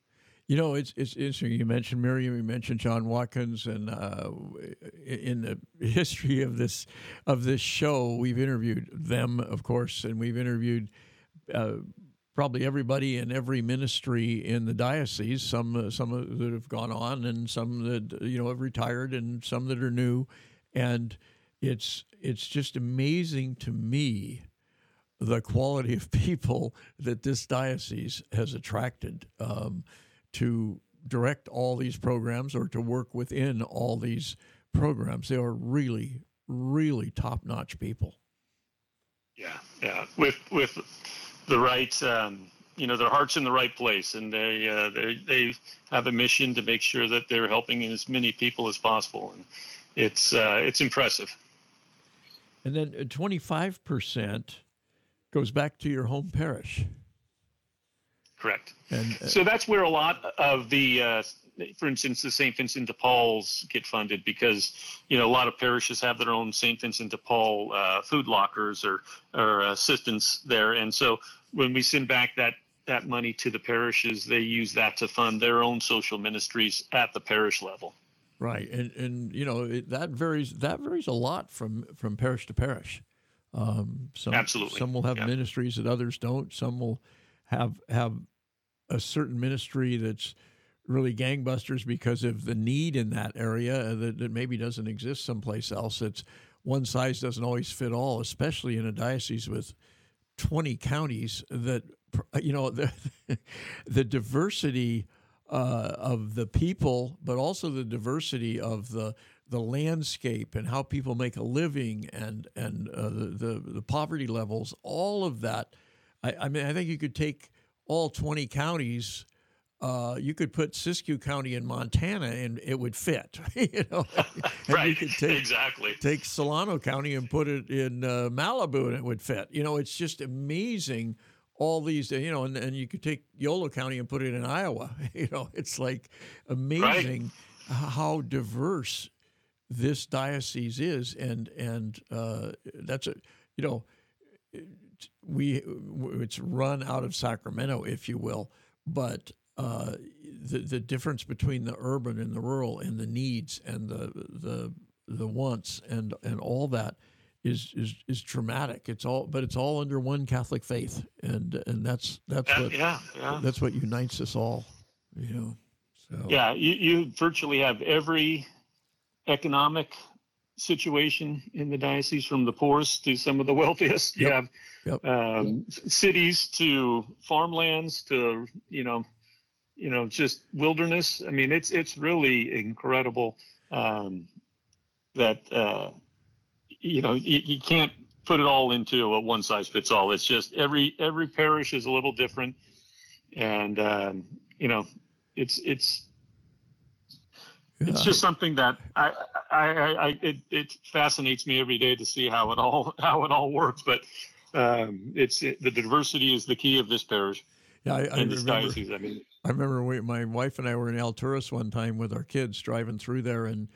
You know, it's it's interesting. You mentioned Miriam. You mentioned John Watkins, and uh, in the history of this of this show, we've interviewed them, of course, and we've interviewed uh, probably everybody in every ministry in the diocese. Some uh, some that have gone on, and some that you know have retired, and some that are new, and it's it's just amazing to me the quality of people that this diocese has attracted um, to direct all these programs or to work within all these programs. They are really, really top-notch people. Yeah, yeah, with with the right, um, you know, their hearts in the right place, and they uh, they they have a mission to make sure that they're helping as many people as possible, and it's uh, it's impressive. And then 25% goes back to your home parish. Correct. And, uh, so that's where a lot of the, uh, for instance, the St. Vincent de Paul's get funded because, you know, a lot of parishes have their own St. Vincent de Paul uh, food lockers or, or assistants there. And so when we send back that that money to the parishes, they use that to fund their own social ministries at the parish level. Right, and and you know it, that varies. That varies a lot from from parish to parish. Um, some, Absolutely. Some will have yeah. ministries that others don't. Some will have have a certain ministry that's really gangbusters because of the need in that area that, that maybe doesn't exist someplace else. It's one size doesn't always fit all, especially in a diocese with 20 counties that you know the the diversity uh, of the people, but also the diversity of the the landscape and how people make a living and and uh, the, the, the poverty levels. All of that. I, I, mean, I think you could take all twenty counties. Uh, you could put Siskiyou County in Montana and it would fit. you know, right? You could take, exactly. Take Solano County and put it in uh, Malibu and it would fit. You know, it's just amazing all these, you know, and, and you could take Yolo County and put it in Iowa. You know, it's like amazing right. how diverse this diocese is, and and uh, that's a, you know, we it's run out of Sacramento, if you will, but uh, the the difference between the urban and the rural, and the needs and the the the wants and and all that is is is traumatic. It's all, but it's all under one Catholic faith, and and that's that's what yeah, yeah. that's what unites us all. You know. So. Yeah, you, you virtually have every economic situation in the diocese, from the poorest to some of the wealthiest. You have yep. Um, cities to farmlands to you know you know, just wilderness. I mean, it's it's really incredible um, that uh, you know you, you can't put it all into a one size fits all. It's just every every parish is a little different, and um, you know, it's it's yeah. it's just something that I, I, I, I, it, it fascinates me every day to see how it all how it all works. But um, it's it, the diversity is the key of this parish. Yeah, I, I remember. Diocese, I mean, I remember we, my wife and I were in Alturas one time with our kids driving through there, and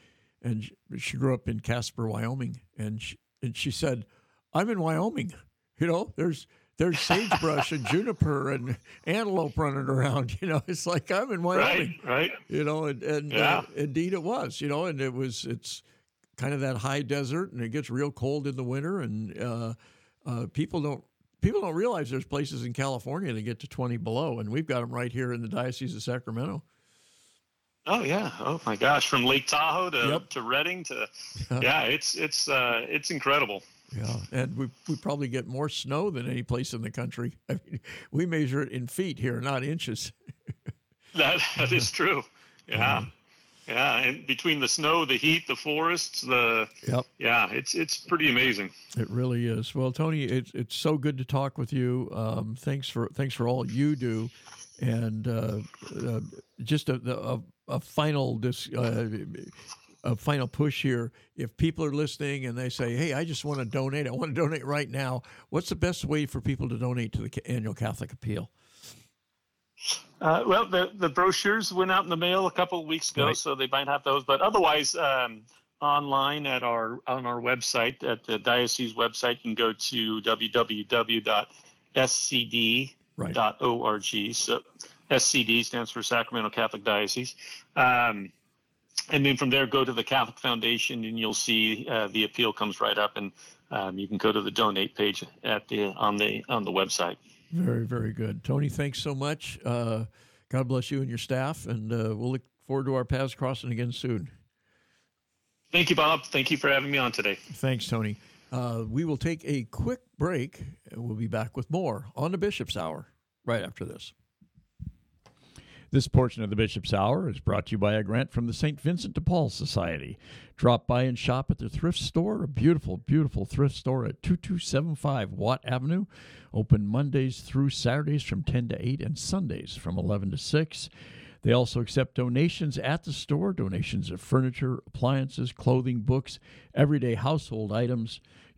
and she grew up in Casper, Wyoming, and she, and she said, "I'm in Wyoming. You know, there's there's sagebrush and juniper and antelope running around. You know, it's like I'm in Wyoming. Right. Right. You know, and, and yeah. uh, indeed it was. You know, and it was it's kind of that high desert, and it gets real cold in the winter, and uh, uh, people don't people don't realize there's places in California that get to 20 below, and we've got them right here in the Diocese of Sacramento. Oh yeah! Oh my gosh! From Lake Tahoe to yep. to Redding to yeah, it's it's uh, it's incredible. Yeah, and we we probably get more snow than any place in the country. I mean, we measure it in feet here, not inches. that that is true. Yeah. Yeah, and between the snow, the heat, the forests, the yep. yeah, it's it's pretty amazing. It really is. Well, Tony, it's it's so good to talk with you. Um, thanks for thanks for all you do, and uh, uh, just a, a, a final dis, uh, a final push here. If people are listening and they say, "Hey, I just want to donate. I want to donate right now." What's the best way for people to donate to the annual Catholic Appeal? Uh, well, the the brochures went out in the mail a couple of weeks ago, right. so they might have those. But otherwise, um, online at our on our website at the diocese website, you can go to www.scd.org. Right. So SCD stands for Sacramento Catholic Diocese. Um, and then from there go to the Catholic Foundation, and you'll see uh, the appeal comes right up, and um, you can go to the donate page at the on the on the website. Very very good, Tony. Thanks so much. Uh, God bless you and your staff, and uh, we'll look forward to our paths crossing again soon. Thank you, Bob. Thank you for having me on today. Thanks, Tony. Uh, we will take a quick break. And we'll be back with more on the Bishop's Hour right after this. This portion of the Bishop's Hour is brought to you by a grant from the St. Vincent de Paul Society. Drop by and shop at their thrift store, a beautiful, beautiful thrift store at 2275 Watt Avenue. Open Mondays through Saturdays from 10 to 8 and Sundays from 11 to 6. They also accept donations at the store donations of furniture, appliances, clothing, books, everyday household items.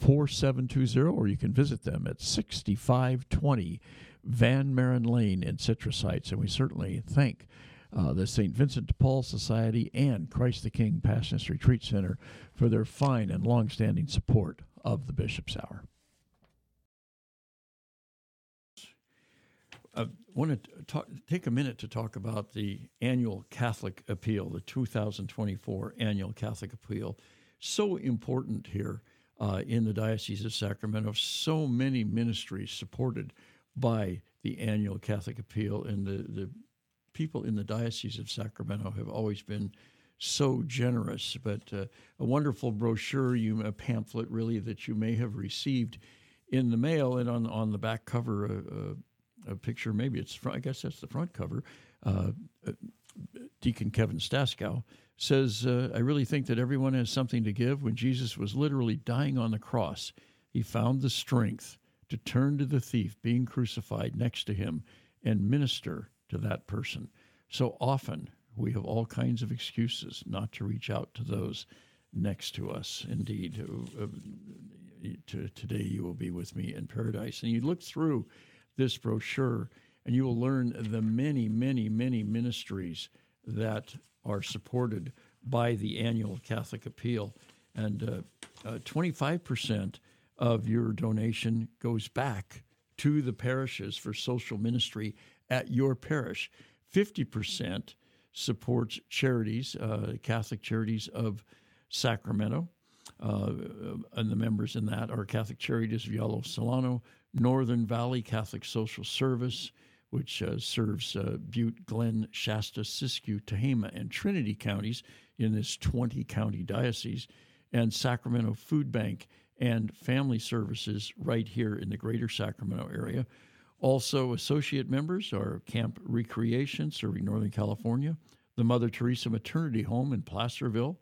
4720, or you can visit them at 6520 Van Maren Lane in Citrus Heights. And we certainly thank uh, the St. Vincent de Paul Society and Christ the King Passionist Retreat Center for their fine and long-standing support of the Bishop's Hour. I want to talk, take a minute to talk about the annual Catholic Appeal, the 2024 annual Catholic Appeal. So important here uh, in the Diocese of Sacramento. So many ministries supported by the annual Catholic Appeal, and the, the people in the Diocese of Sacramento have always been so generous. But uh, a wonderful brochure, you a pamphlet really that you may have received in the mail, and on on the back cover, a, a, a picture. Maybe it's front, I guess that's the front cover. Uh, uh Deacon Kevin Staskow says, uh, "I really think that everyone has something to give. When Jesus was literally dying on the cross, he found the strength." To turn to the thief being crucified next to him and minister to that person. So often we have all kinds of excuses not to reach out to those next to us. Indeed, uh, uh, to, today you will be with me in paradise. And you look through this brochure and you will learn the many, many, many ministries that are supported by the annual Catholic Appeal. And uh, uh, 25% of your donation goes back to the parishes for social ministry at your parish. 50% supports charities, uh, Catholic Charities of Sacramento. Uh, and the members in that are Catholic Charities of Yolo Solano, Northern Valley Catholic Social Service, which uh, serves uh, Butte, Glenn, Shasta, Siskiyou, Tehama, and Trinity counties in this 20 county diocese, and Sacramento Food Bank and Family Services right here in the greater Sacramento area. Also, associate members are Camp Recreation, serving Northern California, the Mother Teresa Maternity Home in Placerville,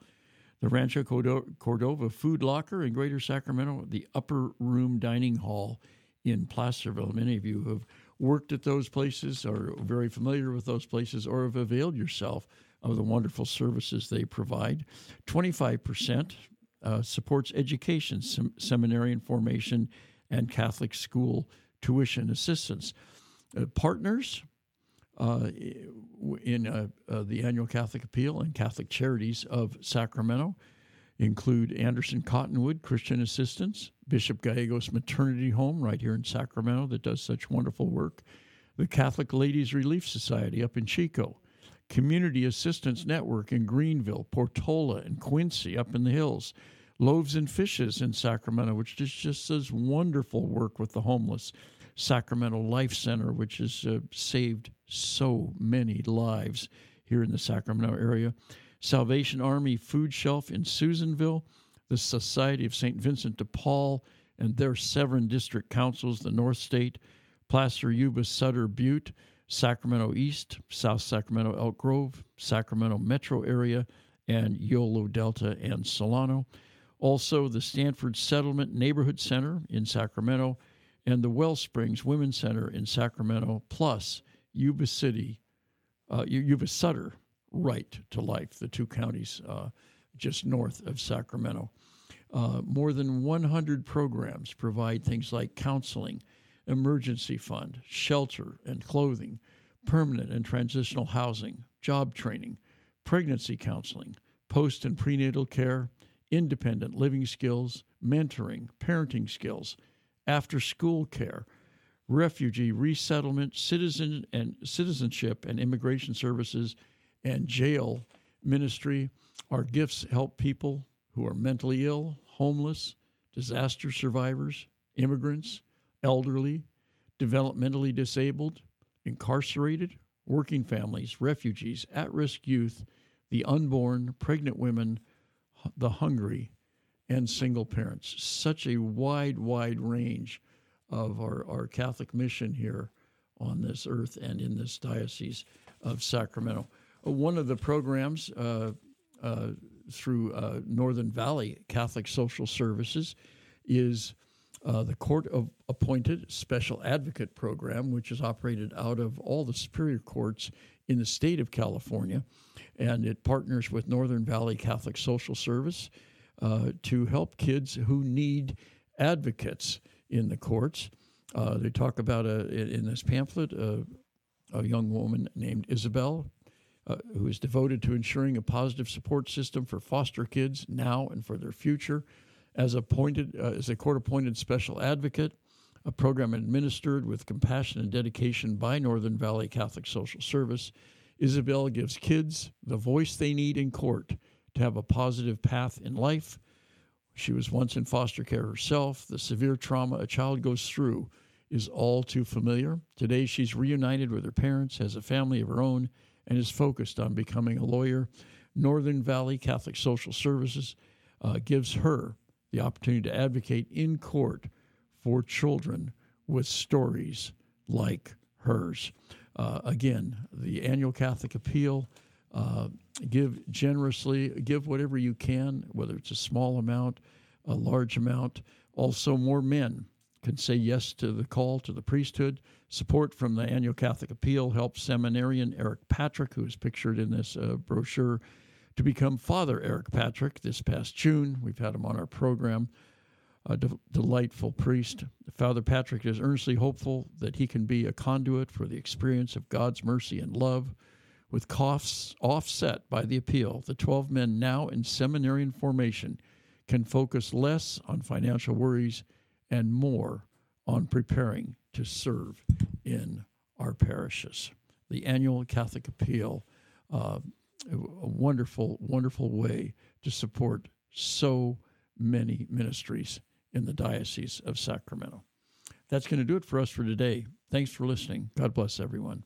the Rancho Cordova Food Locker in Greater Sacramento, the Upper Room Dining Hall in Placerville. Many of you have worked at those places, are very familiar with those places, or have availed yourself of the wonderful services they provide. 25% uh, supports education, sem- seminary formation, and Catholic school tuition assistance. Uh, partners uh, in uh, uh, the annual Catholic Appeal and Catholic Charities of Sacramento include Anderson Cottonwood Christian Assistance, Bishop Gallegos Maternity Home right here in Sacramento that does such wonderful work, the Catholic Ladies Relief Society up in Chico, Community Assistance Network in Greenville, Portola, and Quincy up in the hills, Loaves and Fishes in Sacramento, which just, just does wonderful work with the homeless. Sacramento Life Center, which has uh, saved so many lives here in the Sacramento area. Salvation Army Food Shelf in Susanville, the Society of St. Vincent de Paul and their seven District Councils, the North State, Placer Yuba Sutter Butte, Sacramento East, South Sacramento Elk Grove, Sacramento Metro Area, and Yolo Delta and Solano. Also, the Stanford Settlement Neighborhood Center in Sacramento and the Wellsprings Women's Center in Sacramento, plus Yuba City, uh, Yuba Sutter, right to life, the two counties uh, just north of Sacramento. Uh, more than 100 programs provide things like counseling, emergency fund, shelter and clothing, permanent and transitional housing, job training, pregnancy counseling, post and prenatal care, independent living skills, mentoring, parenting skills, after school care, refugee resettlement, citizen and citizenship and immigration services, and jail ministry. Our gifts help people who are mentally ill, homeless, disaster survivors, immigrants, elderly, developmentally disabled, incarcerated, working families, refugees, at risk youth, the unborn, pregnant women, the hungry, and single parents. Such a wide, wide range of our, our Catholic mission here on this earth and in this diocese of Sacramento. One of the programs uh, uh, through uh, Northern Valley Catholic Social Services is the Court of Appointed Special Advocate Program, which is operated out of all the superior courts in the state of California. And it partners with Northern Valley Catholic Social Service uh, to help kids who need advocates in the courts. Uh, they talk about a, in this pamphlet a, a young woman named Isabel uh, who is devoted to ensuring a positive support system for foster kids now and for their future. As appointed uh, as a court-appointed special advocate, a program administered with compassion and dedication by Northern Valley Catholic Social Service, Isabel gives kids the voice they need in court to have a positive path in life. She was once in foster care herself. The severe trauma a child goes through is all too familiar. Today, she's reunited with her parents, has a family of her own, and is focused on becoming a lawyer. Northern Valley Catholic Social Services uh, gives her the opportunity to advocate in court for children with stories like hers. Uh, again, the annual Catholic Appeal. Uh, give generously, give whatever you can, whether it's a small amount, a large amount. Also, more men can say yes to the call to the priesthood. Support from the annual Catholic Appeal helps seminarian Eric Patrick, who is pictured in this uh, brochure, to become Father Eric Patrick this past June. We've had him on our program. A de- delightful priest. Father Patrick is earnestly hopeful that he can be a conduit for the experience of God's mercy and love. With costs offset by the appeal, the 12 men now in seminarian formation can focus less on financial worries and more on preparing to serve in our parishes. The annual Catholic Appeal, uh, a wonderful, wonderful way to support so many ministries in the Diocese of Sacramento. That's going to do it for us for today. Thanks for listening. God bless everyone.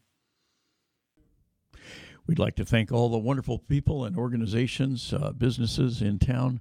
We'd like to thank all the wonderful people and organizations, uh, businesses in town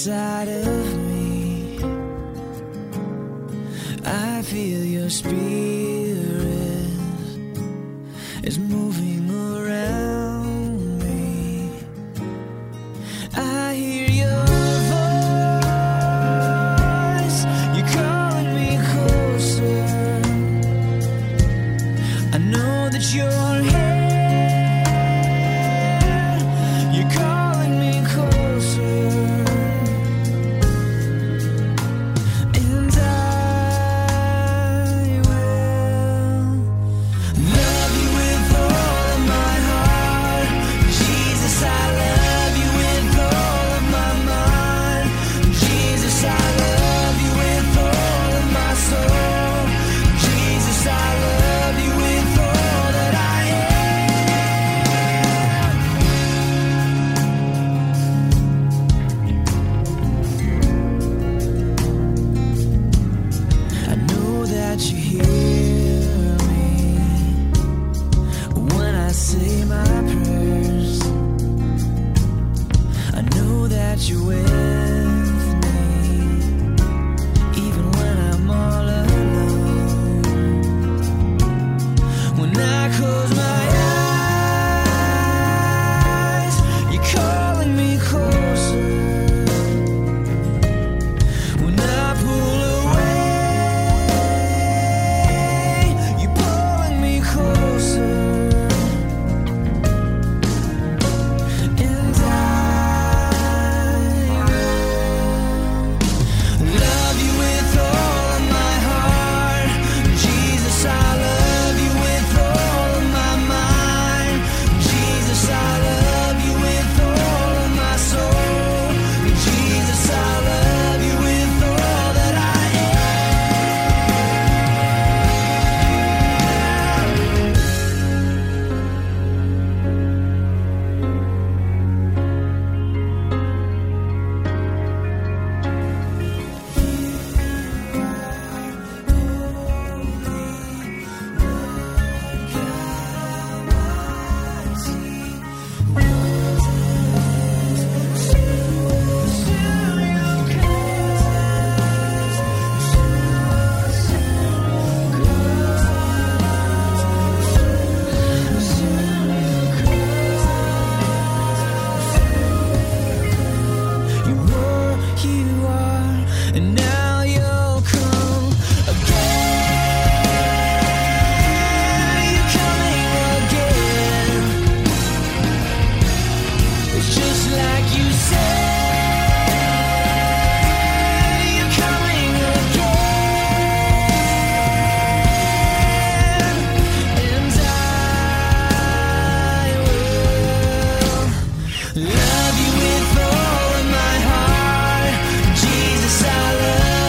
inside of me. I feel your spirit